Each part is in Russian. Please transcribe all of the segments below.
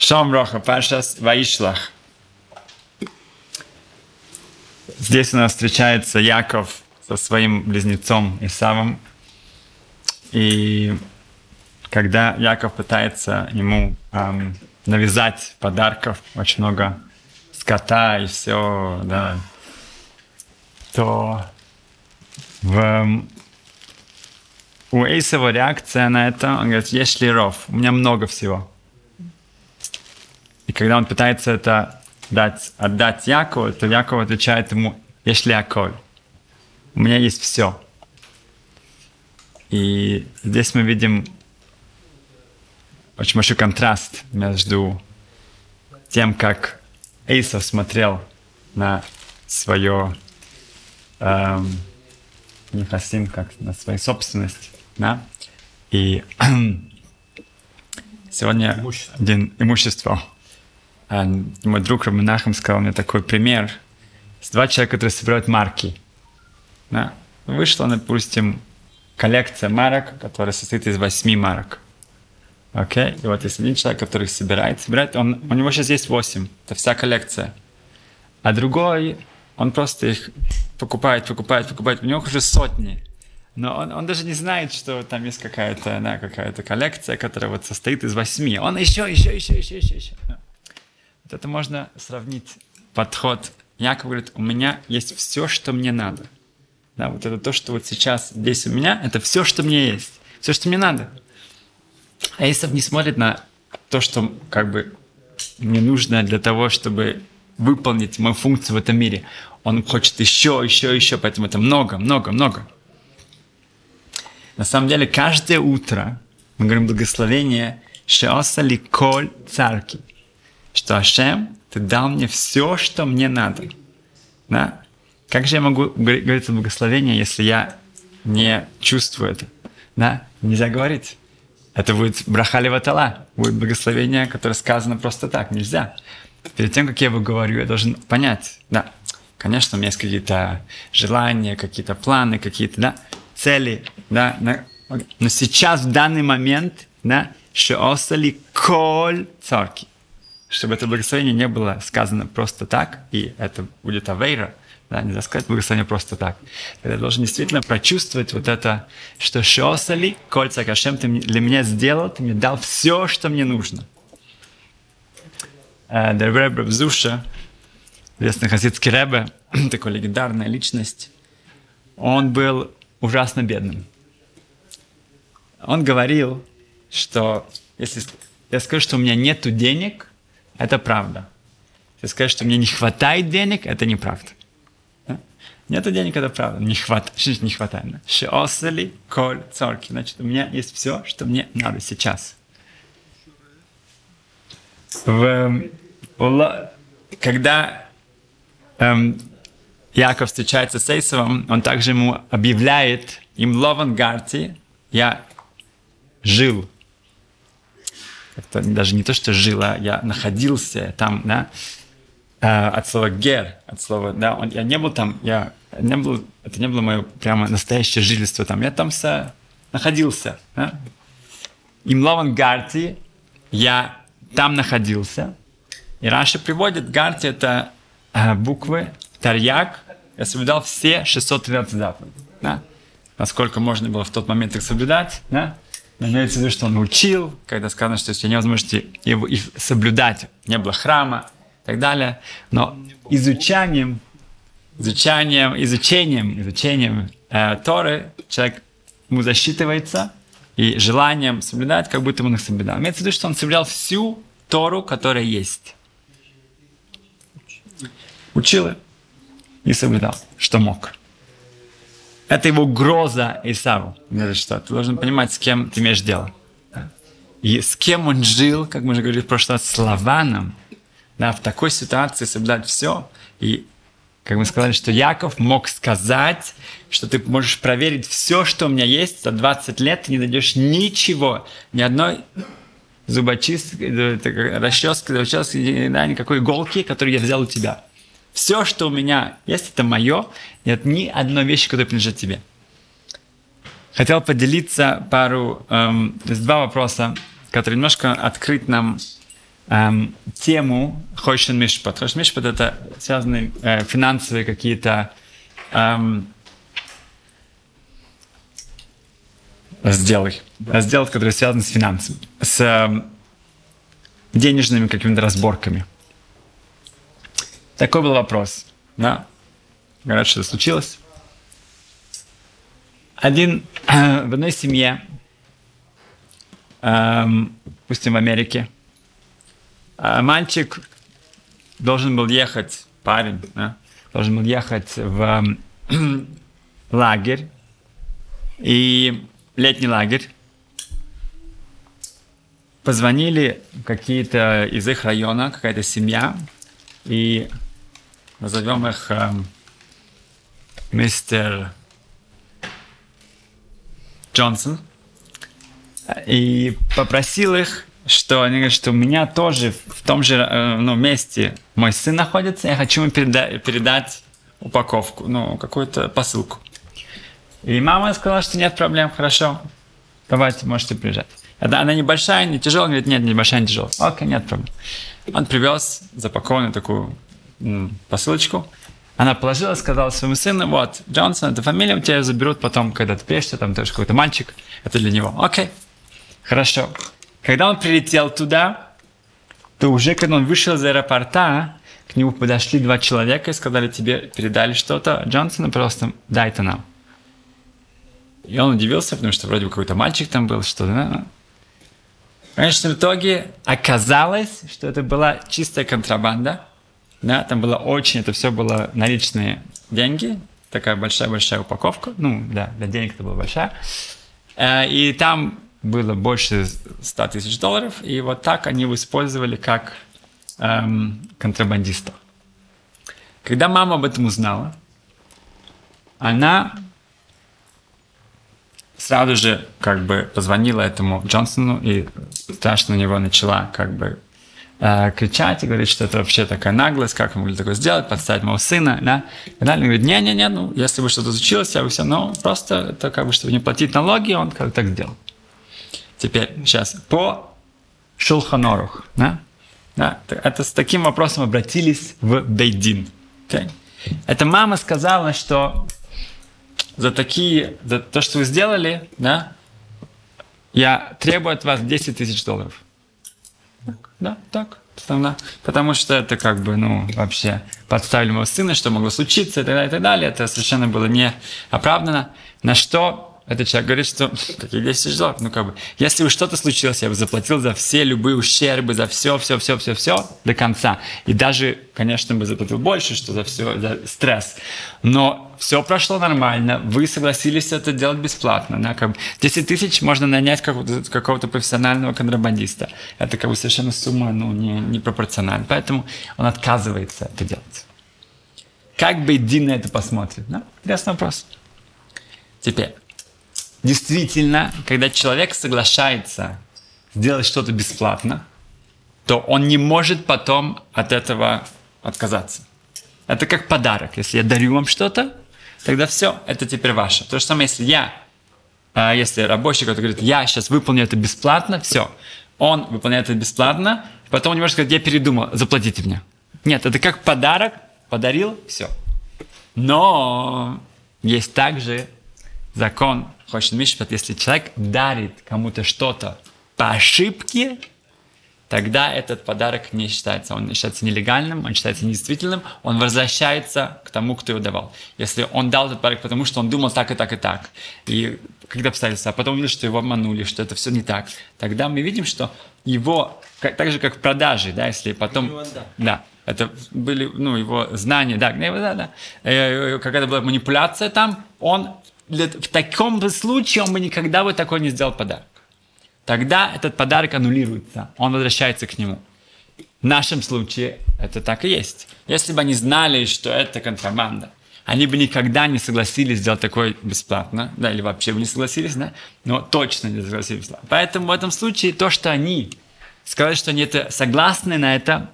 Шалом Роха, Пашас Ваишлах. Здесь у нас встречается Яков со своим близнецом Исавом. И когда Яков пытается ему эм, навязать подарков, очень много скота и все, да, то в, у Эйсова реакция на это, он говорит, есть ли ров, у меня много всего. И когда он пытается это дать, отдать Якову, то Яков отвечает ему, есть ли у меня есть все. И здесь мы видим очень большой контраст между тем, как Эйсов смотрел на свое эм, не хасим, как на свою собственность, да, и сегодня имущество. один имущество. А, мой друг Раминахам сказал мне такой пример. С два человека, которые собирают марки. Да. Вышла, допустим, коллекция марок, которая состоит из восьми марок. Окей? Okay? И вот есть один человек, который их собирает, собирает, он, у него сейчас есть восемь. Это вся коллекция. А другой, он просто их покупает, покупает, покупает. У него уже сотни. Но он, он даже не знает, что там есть какая-то да, какая-то коллекция, которая вот состоит из восьми. Он еще, еще, еще, еще, еще, еще. Это можно сравнить подход. Яков говорит, у меня есть все, что мне надо. Да, вот это то, что вот сейчас здесь у меня, это все, что мне есть. Все, что мне надо. А Эйсов не смотрит на то, что как бы мне нужно для того, чтобы выполнить мою функцию в этом мире. Он хочет еще, еще, еще, поэтому это много, много, много. На самом деле, каждое утро мы говорим благословение «Шеосали коль царки», что Ашем, ты дал мне все, что мне надо. Да? Как же я могу говорить это благословение, если я не чувствую это? Да? Нельзя говорить. Это будет брахали ватала, будет благословение, которое сказано просто так, нельзя. Перед тем, как я его говорю, я должен понять, да, конечно, у меня есть какие-то желания, какие-то планы, какие-то, да, цели, да, но сейчас, в данный момент, да, шеосали коль царки, чтобы это благословение не было сказано просто так, и это будет авейра, да, нельзя сказать благословение просто так. Я должен действительно прочувствовать вот это, что шосали, кольца Кашем, ты для меня сделал, ты мне дал все, что мне нужно. Дербре Брабзуша, известный хасидский рэбе, такой легендарная личность, он был ужасно бедным. Он говорил, что если я скажу, что у меня нет денег, это правда. Если скажу, что мне не хватает денег, это неправда. Нет денег, это правда. Не хватает. Что не хватает? Шеосали коль цорки. Значит, у меня есть все, что мне надо сейчас. В, в, когда эм, Яков встречается с Эйсовым, он также ему объявляет им Ловангарти, я жил. Это даже не то, что жил, а я находился там, да, э, от слова гер, от слова, да, он, я не был там, я не был, это не было мое прямо настоящее жительство там, я там со, находился, да. Имлован Гарти, я там находился, и Раша приводит, Гарти это э, буквы, Тарьяк, я соблюдал все 613 заповедей, да, насколько можно было в тот момент их соблюдать, да, но имеется в виду, что он учил, когда сказано, что если невозможно его соблюдать, не было храма, и так далее. Но изучанием, изучанием, изучением, изучением э, Торы человек ему засчитывается и желанием соблюдать, как будто он их соблюдал. Имеется в виду, что он соблюдал всю Тору, которая есть. Учил и соблюдал, что мог. Это его угроза Исаву. Что? Ты должен понимать, с кем ты имеешь дело. И с кем он жил, как мы уже говорили в прошлый раз, с Лаваном да, в такой ситуации соблюдать все. И, как мы сказали, что Яков мог сказать, что ты можешь проверить все, что у меня есть, за 20 лет ты не найдешь ничего, ни одной зубочистки, расчески, расчески, да, никакой иголки, которую я взял у тебя. Все, что у меня есть, это мое. Нет ни одной вещи, которая принадлежит тебе. Хотел поделиться пару, эм, то два вопроса, которые немножко открыть нам эм, тему Хойшин Мишпат. Хойшин Мишпат это связанные э, финансовые какие-то эм, разделы. Разделы, которые связаны с финансами, с э, денежными какими-то разборками. Такой был вопрос. Да? Говорят, что это случилось. Один в одной семье, э, пустим в Америке, э, мальчик должен был ехать, парень, да, должен был ехать в э, лагерь, и летний лагерь. Позвонили какие-то из их района, какая-то семья, и назовем их э, мистер Джонсон, и попросил их, что они говорят, что у меня тоже в том же э, ну, месте мой сын находится, я хочу ему переда- передать упаковку, ну, какую-то посылку. И мама сказала, что нет проблем, хорошо, давайте, можете приезжать. Это она небольшая, не тяжелая, говорит, нет, небольшая, не тяжелая. Окей, нет проблем. Он привез запакованную такую посылочку, она положила, сказала своему сыну, вот, Джонсон, это фамилия, у тебя заберут потом, когда ты приедешь, там тоже какой-то мальчик, это для него. Окей, хорошо. Когда он прилетел туда, то уже когда он вышел из аэропорта, к нему подошли два человека и сказали, тебе передали что-то, Джонсону, просто дай это нам. И он удивился, потому что вроде бы какой-то мальчик там был, что-то. Да? В конечном итоге оказалось, что это была чистая контрабанда. Да, там было очень, это все было наличные деньги, такая большая-большая упаковка, ну, да, для денег это была большая. Э, И там было больше 100 тысяч долларов, и вот так они его использовали как эм, контрабандистов. Когда мама об этом узнала, она сразу же как бы позвонила этому Джонсону и страшно на него начала как бы э, кричать и говорить, что это вообще такая наглость, как вы могли такое сделать, подставить моего сына, да. И далее говорит, не-не-не, ну, если бы что-то случилось, я бы все, ну, просто это как бы, чтобы не платить налоги, он как так сделал. Теперь, сейчас, по Шулханорух, да, да, это с таким вопросом обратились в Бейдин. Okay? Эта мама сказала, что за такие, за то, что вы сделали, да, я требую от вас 10 тысяч долларов. Да, так. Потому, потому что это как бы, ну, вообще подставили моего сына, что могло случиться и так далее, и так далее. Это совершенно было не оправдано. На что этот человек говорит, что такие 10 тысяч долларов, ну как бы, если бы что-то случилось, я бы заплатил за все любые ущербы, за все, все, все, все, все до конца. И даже, конечно, бы заплатил больше, что за все, за стресс. Но все прошло нормально, вы согласились это делать бесплатно. Да, как бы 10 тысяч можно нанять какого-то, какого-то профессионального контрабандиста. Это как бы совершенно сумма ну, не, не пропорциональна. Поэтому он отказывается это делать. Как бы Дин на это посмотрит? Да? Интересный вопрос. Теперь, действительно, когда человек соглашается сделать что-то бесплатно, то он не может потом от этого отказаться. Это как подарок. Если я дарю вам что-то, тогда все, это теперь ваше. То же самое, если я, а, если рабочий, который говорит, я сейчас выполню это бесплатно, все, он выполняет это бесплатно, потом он не может сказать, я передумал, заплатите мне. Нет, это как подарок, подарил, все. Но есть также закон Хошин Мишпат, если человек дарит кому-то что-то по ошибке, тогда этот подарок не считается. Он считается нелегальным, он считается недействительным, он возвращается к тому, кто его давал. Если он дал этот подарок, потому что он думал так и так и так, и когда обстоятельства, а потом увидел, что его обманули, что это все не так, тогда мы видим, что его, как, так же как в продаже, да, если потом... Да, это были, ну, его знания, да, да, да. Э, Когда была манипуляция там, он для, в таком случае он бы никогда бы такой не сделал подарок. Тогда этот подарок аннулируется, он возвращается к нему. В нашем случае это так и есть. Если бы они знали, что это контрабанда, они бы никогда не согласились сделать такое бесплатно, да, или вообще бы не согласились, да, но точно не согласились бесплатно. Поэтому в этом случае то, что они сказали, что они это согласны на это,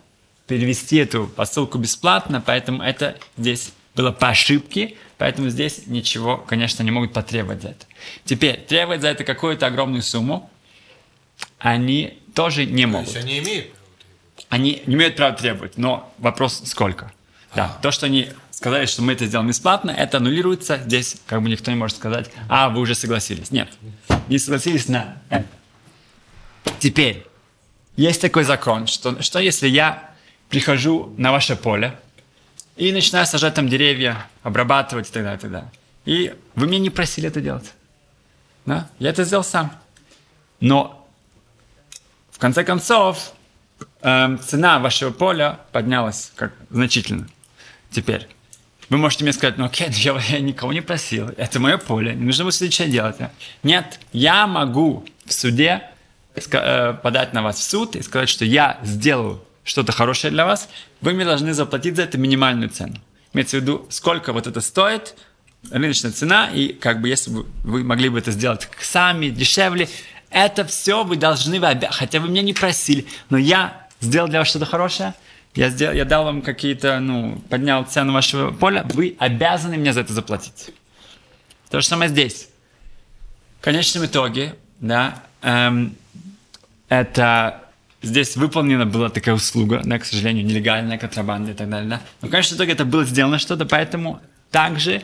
перевести эту посылку бесплатно, поэтому это здесь было по ошибке, поэтому здесь ничего, конечно, не могут потребовать за это. Теперь, требовать за это какую-то огромную сумму, они тоже не могут. То есть они имеют они не имеют права требовать, но вопрос сколько. Да, то, что они сказали, что мы это сделаем бесплатно, это аннулируется. Здесь как бы никто не может сказать, а, вы уже согласились. Нет, не согласились на это. Теперь, есть такой закон, что, что если я прихожу на ваше поле и начинаю сажать там деревья, обрабатывать и так далее, и так далее. И вы меня не просили это делать. Да? Я это сделал сам. Но в конце концов э, цена вашего поля поднялась как значительно. Теперь вы можете мне сказать, ну окей, я, я никого не просил, это мое поле, не нужно будет что делать. Нет, я могу в суде э, подать на вас в суд и сказать, что я сделал что-то хорошее для вас, вы мне должны заплатить за это минимальную цену. Имеется в виду, сколько вот это стоит, рыночная цена, и как бы если бы вы могли бы это сделать сами, дешевле, это все вы должны, хотя вы меня не просили, но я сделал для вас что-то хорошее, я, сделал, я дал вам какие-то, ну, поднял цену вашего поля, вы обязаны мне за это заплатить. То же самое здесь. В конечном итоге, да, эм, это здесь выполнена была такая услуга, да, к сожалению, нелегальная контрабанда и так далее, да. Но в конечном итоге это было сделано что-то, поэтому также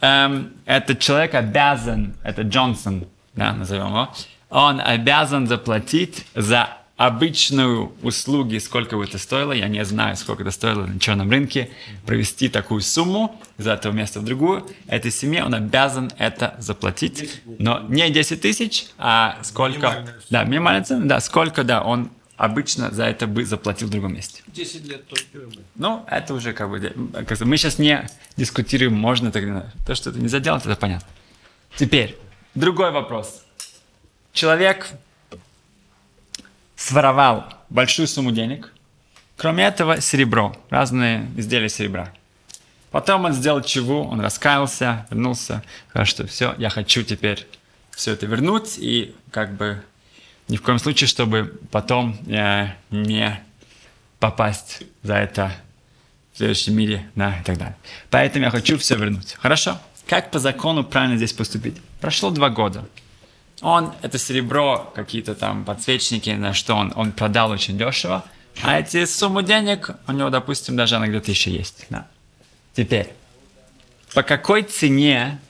эм, этот человек обязан, это Джонсон, да, назовем его, он обязан заплатить за обычную услуги, сколько бы это стоило, я не знаю, сколько это стоило на черном рынке, провести такую сумму из этого места в другую, этой семье он обязан это заплатить, но не 10 тысяч, а сколько, да, минимальная цена, да, сколько, да, он обычно за это бы заплатил в другом месте. 10 лет той Ну, это уже как бы, мы сейчас не дискутируем, можно так, то, что это не заделать, это понятно. Теперь, другой вопрос. Человек своровал большую сумму денег. Кроме этого, серебро, разные изделия серебра. Потом он сделал чего? Он раскаялся, вернулся, сказал, что все, я хочу теперь все это вернуть и как бы ни в коем случае, чтобы потом э, не попасть за это в следующем мире, да, и так далее. Поэтому я хочу все вернуть. Хорошо? Как по закону правильно здесь поступить? Прошло два года. Он, это серебро, какие-то там подсвечники, на что он, он продал очень дешево. А эти суммы денег, у него, допустим, даже она где-то еще есть. Да. Теперь, по какой цене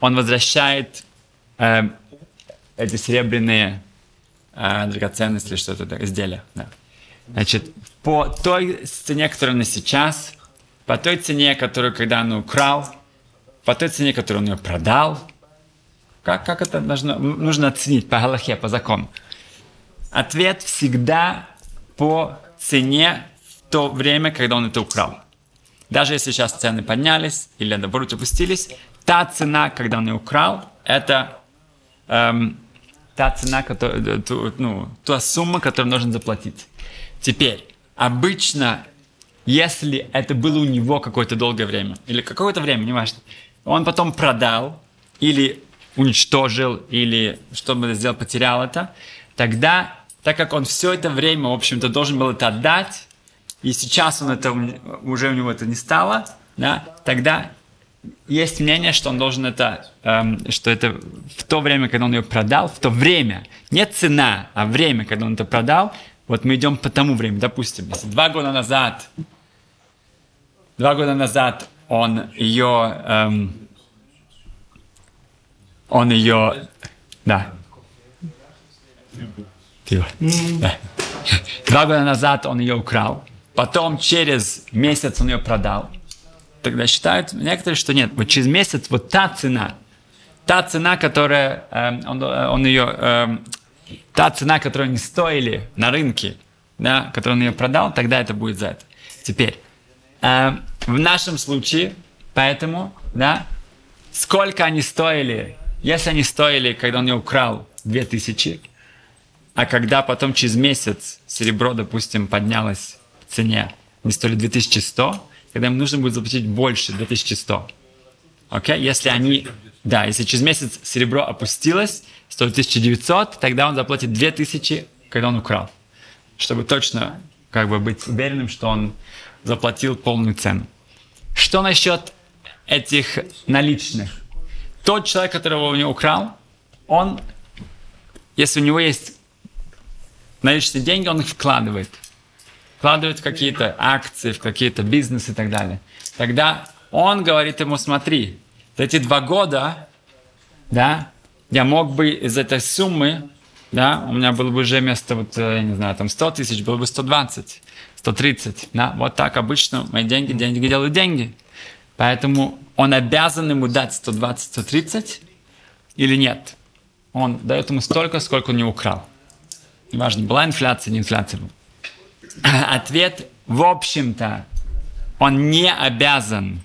он возвращает э, эти серебряные э, драгоценности или что-то, изделия? Да. Значит, по той цене, которая на сейчас, по той цене, которую когда он украл, по той цене, которую он ее продал – как, как это нужно, нужно оценить по Галахе, по закону? Ответ всегда по цене в то время, когда он это украл. Даже если сейчас цены поднялись или наоборот опустились, та цена, когда он ее украл, это эм, та цена, которую, ту, ну, та сумма, которую нужно заплатить. Теперь, обычно, если это было у него какое-то долгое время, или какое-то время, не важно, он потом продал, или уничтожил или чтобы сделал, потерял это, тогда, так как он все это время, в общем-то, должен был это отдать, и сейчас он это уже у него это не стало, да, тогда есть мнение, что он должен это, эм, что это в то время, когда он ее продал, в то время, не цена, а время, когда он это продал, вот мы идем по тому времени, допустим, если два года назад, два года назад он ее эм, он ее... Да. Два года назад он ее украл. Потом через месяц он ее продал. Тогда считают некоторые, что нет. Вот через месяц вот та цена, та цена, которая э, он, он ее, э, та цена, которую они стоили на рынке, да, которую он ее продал, тогда это будет за это. Теперь, э, в нашем случае, поэтому, да, сколько они стоили если они стоили, когда он ее украл, 2000, а когда потом через месяц серебро, допустим, поднялось в цене, они стоили 2100, когда им нужно будет заплатить больше, 2100. Окей? Okay? Если они... Да, если через месяц серебро опустилось, стоит 1900, тогда он заплатит 2000, когда он украл. Чтобы точно как бы быть уверенным, что он заплатил полную цену. Что насчет этих наличных? тот человек, которого у него украл, он, если у него есть наличные деньги, он их вкладывает. Вкладывает в какие-то акции, в какие-то бизнесы и так далее. Тогда он говорит ему, смотри, эти два года, да, я мог бы из этой суммы, да, у меня было бы уже вместо, вот, э, я не знаю, там 100 тысяч, было бы 120, 130, да, вот так обычно мои деньги, деньги делают деньги. Поэтому он обязан ему дать 120, 130 или нет. Он дает ему столько, сколько он не украл. Неважно, была инфляция, не инфляция. Ответ, в общем-то, он не обязан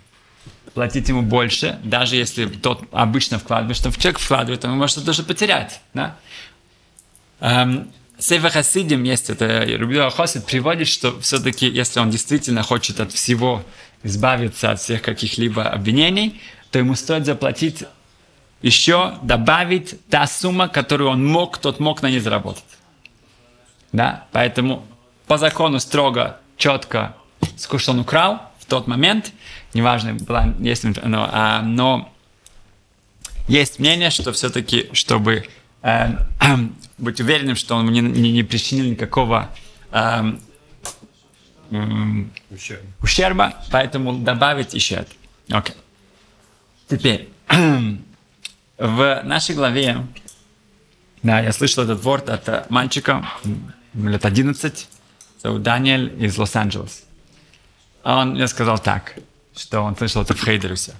платить ему больше, даже если тот обычно вкладывает, что в человек вкладывает, он может даже потерять. Да? Эм, Хасидим есть это, Рубио Хосид приводит, что все-таки, если он действительно хочет от всего избавиться от всех каких-либо обвинений, то ему стоит заплатить еще, добавить та сумма, которую он мог, тот мог на ней заработать. Да? Поэтому по закону строго, четко, сколько он украл в тот момент, неважно, была, есть, но, а, но есть мнение, что все-таки, чтобы э, быть уверенным, что он не, не, не причинил никакого э, э, ущерба. ущерба, поэтому добавить еще это. Окей. Теперь, в нашей главе, да, я слышал этот ворд от мальчика лет 11, зовут Даниэль из Лос-Анджелеса. Он мне сказал так – что он слышал это в Хейдерусе.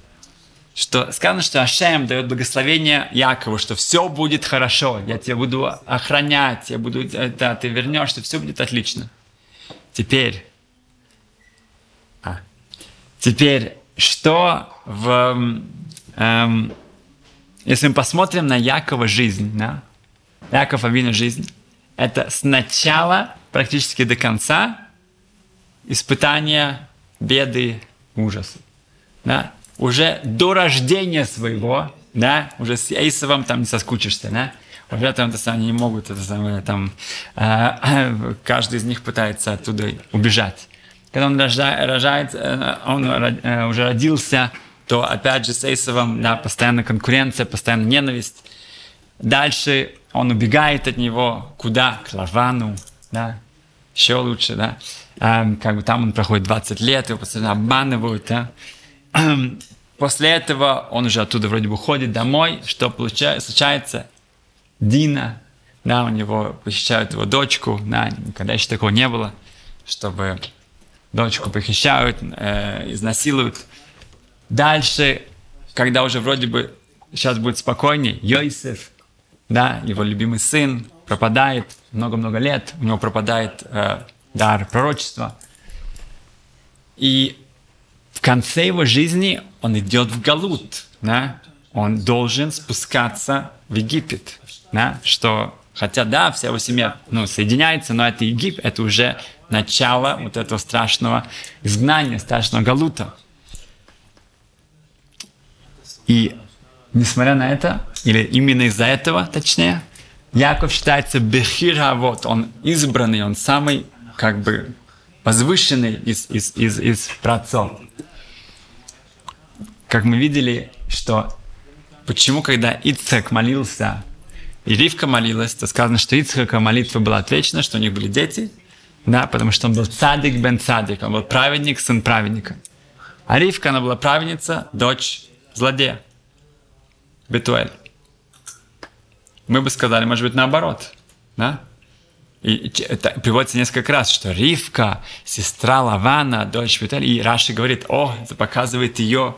Что сказано, что Ашем дает благословение Якову, что все будет хорошо, я тебя буду охранять, я буду, да, ты вернешься, все будет отлично. Теперь, а, теперь, что в, эм, если мы посмотрим на Якова жизнь, да, Яков Авина жизнь, это сначала практически до конца испытания, беды, ужасы. Да? Уже до рождения своего, да, уже с Эйсовым там не соскучишься, да, уже там это самое, не могут, это самое, там, э, каждый из них пытается оттуда убежать. Когда он рожа, рожает, э, он э, уже родился, то опять же с Эйсовым, да, постоянно конкуренция, постоянно ненависть. Дальше он убегает от него, куда? К Лавану, да, еще лучше, да. Эм, как бы там он проходит 20 лет, его постоянно обманывают, да. Эм, после этого он уже оттуда вроде бы уходит домой, что получается, случается? Дина, да, у него похищают его дочку, да, никогда еще такого не было, чтобы дочку похищают, э, изнасилуют. Дальше, когда уже вроде бы сейчас будет спокойнее, Йосиф, да, его любимый сын, пропадает много-много лет, у него пропадает э, дар пророчества. И в конце его жизни он идет в Галут, да? он должен спускаться в Египет, да? что Хотя, да, вся его семья ну, соединяется, но это Египет, это уже начало вот этого страшного изгнания, страшного галута. И несмотря на это, или именно из-за этого, точнее, Яков считается Бехир вот он избранный, он самый как бы возвышенный из, из, из, из праотцов. Как мы видели, что почему, когда Ицхак молился, и Ривка молилась, то сказано, что Ицхака молитва была отвечена, что у них были дети, да, потому что он был цадик бен цадик, он был праведник, сын праведника. А Ривка, она была праведница, дочь злодея, Бетуэль. Мы бы сказали, может быть, наоборот, да? И это приводится несколько раз, что Ривка, сестра Лавана, дочь Виталия, и Раши говорит, о, это показывает ее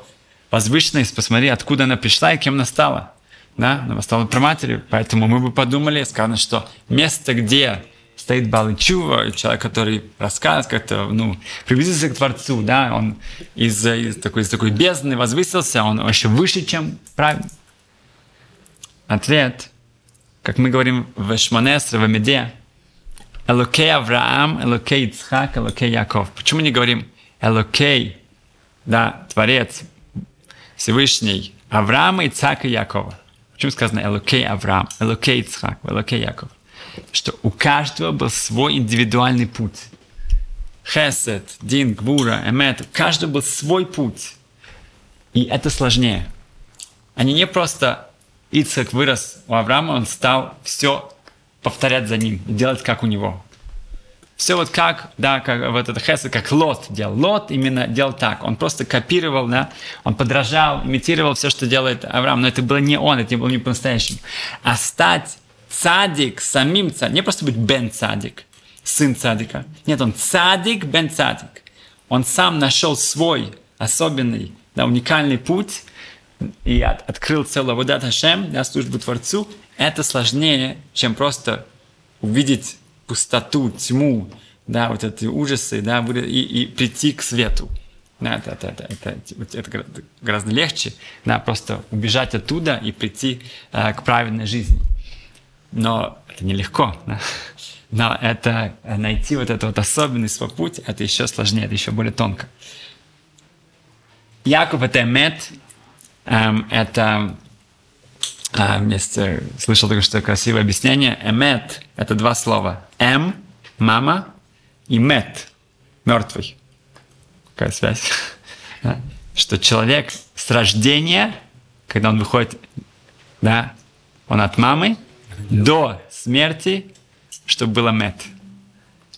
возвышенность, посмотри, откуда она пришла и кем она стала. Да, она стала проматерью, поэтому мы бы подумали, сказано, что место, где стоит Балычува, человек, который рассказывает, как-то, ну, приблизился к Творцу, да, он из, из, такой, из такой бездны возвысился, он вообще выше, чем правильно. Ответ, как мы говорим в שמונה עשרה, в עמידה, אלוקי אברהם, אלוקי יצחק, אלוקי יעקב. Почему не говорим אלוקי, да, Творец, Всевышний Авраама, Ицхака и Якова? Почему сказано אלוקי אברהם, אלוקי יצחק, אלוקי יעקב? Что у каждого был свой индивидуальный путь. חסד, דין, גבורה, אמת, у каждого был свой путь. И это сложнее. Они не просто Ицхак вырос у Авраама, он стал все повторять за ним, делать как у него. Все вот как, да, как вот это хесед, как Лот делал. Лот именно делал так. Он просто копировал, да, он подражал, имитировал все, что делает Авраам. Но это было не он, это было не по-настоящему. А стать цадик, самим цадик, не просто быть бен цадик, сын цадика. Нет, он цадик, бен цадик. Он сам нашел свой особенный, да, уникальный путь и от, открыл целую Водат Хашем, да, службу Творцу. Это сложнее, чем просто увидеть пустоту, тьму, да, вот эти ужасы, да, и, и прийти к свету. Да, это, это, это, это, это гораздо легче, да, просто убежать оттуда и прийти э, к правильной жизни. Но это нелегко. Да? Но это найти вот этот вот особенный свой путь, это еще сложнее, это еще более тонко. Яков это эм, это а, вместе слышал только что красивое объяснение. Эмет – это два слова. Эм – мама и мет – мертвый. Какая связь? Что человек с рождения, когда он выходит, да, он от мамы до смерти, чтобы было мет.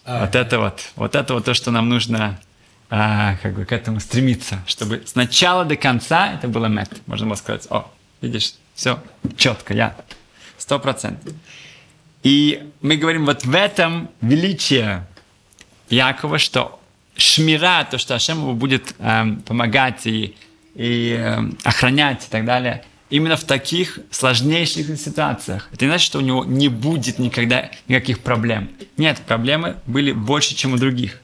А. Вот это вот, вот это вот то, что нам нужно а, как бы к этому стремиться, чтобы с начала до конца это было мет. Можно было сказать, о, видишь, все четко, я сто процентов. И мы говорим вот в этом величие Якова, что шмира, то, что Ашем его будет эм, помогать и, и эм, охранять и так далее, именно в таких сложнейших ситуациях. Это не значит, что у него не будет никогда никаких проблем. Нет, проблемы были больше, чем у других.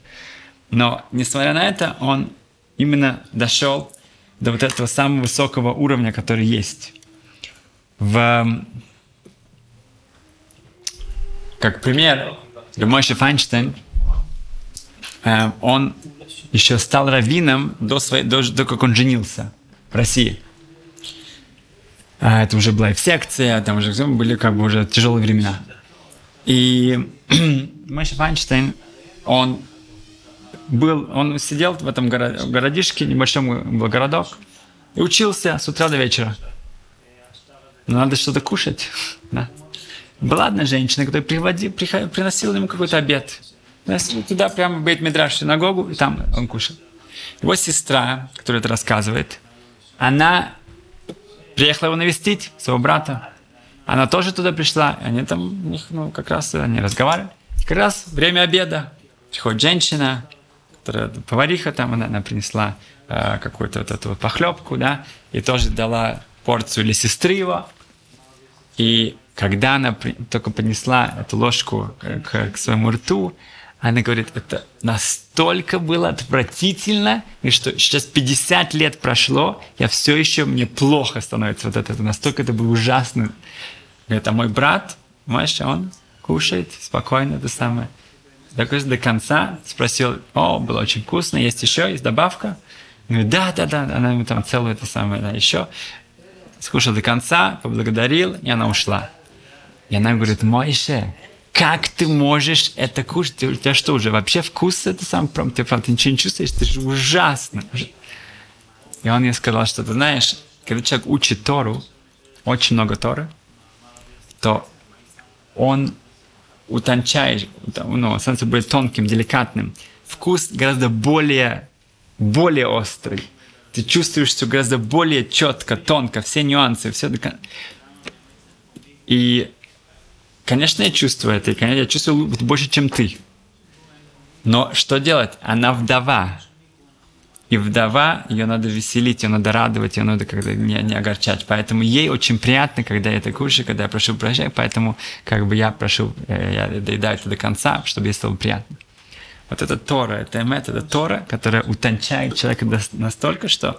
Но, несмотря на это, он именно дошел до вот этого самого высокого уровня, который есть в... Как пример, Мойша Файнштейн, э, он еще стал раввином до, своей, до, до как он женился в России. А это уже была и секция, там уже были как бы уже тяжелые времена. И Мойша Файнштейн, он был, он сидел в этом городишке, небольшом был городок, и учился с утра до вечера. Но надо что-то кушать. Да? Была одна женщина, которая приводи, приход, приносила ему какой-то обед. Туда прямо в Бейт-Мидраш, синагогу, и там он кушал. Его сестра, которая это рассказывает, она приехала его навестить, своего брата. Она тоже туда пришла, и они там, ну, как раз они разговаривали. Как раз время обеда. Приходит женщина, повариха там, она, она принесла э, какую-то вот эту вот похлебку, да, и тоже дала порцию для сестры его. И когда она только поднесла эту ложку к, к своему рту, она говорит, это настолько было отвратительно, и что сейчас 50 лет прошло, я все еще, мне плохо становится вот это, настолько это было ужасно. Говорит, а мой брат, знаешь, он кушает спокойно, это самое. Такой до конца спросил, о, было очень вкусно, есть еще, есть добавка? Говорит, да, да, да, она ему там целую это самое, да, еще скушал до конца, поблагодарил, и она ушла. И она говорит, Мойше, как ты можешь это кушать? Ты, у тебя что, уже вообще вкус это сам, ты правда ничего не чувствуешь? Это же ужасно. И он ей сказал, что ты знаешь, когда человек учит Тору, очень много Торы, то он утончает, ну, становится более тонким, деликатным. Вкус гораздо более, более острый ты чувствуешь все гораздо более четко, тонко, все нюансы, все до И, конечно, я чувствую это, и, конечно, я чувствую больше, чем ты. Но что делать? Она вдова. И вдова, ее надо веселить, ее надо радовать, ее надо когда не, не огорчать. Поэтому ей очень приятно, когда я это кушаю, когда я прошу прощения. Поэтому как бы я прошу, э, я доедаю это до конца, чтобы ей стало приятно. Вот это Тора, это эмет, это Тора, которая утончает человека настолько, что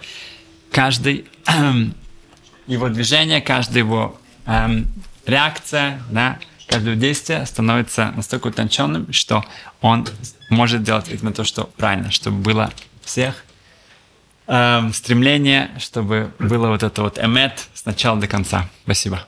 каждый его движение, каждая его эм, реакция, да, каждое действие становится настолько утонченным, что он может делать именно то, что правильно, чтобы было всех эм, стремление, чтобы было вот это вот эмет с начала до конца. Спасибо.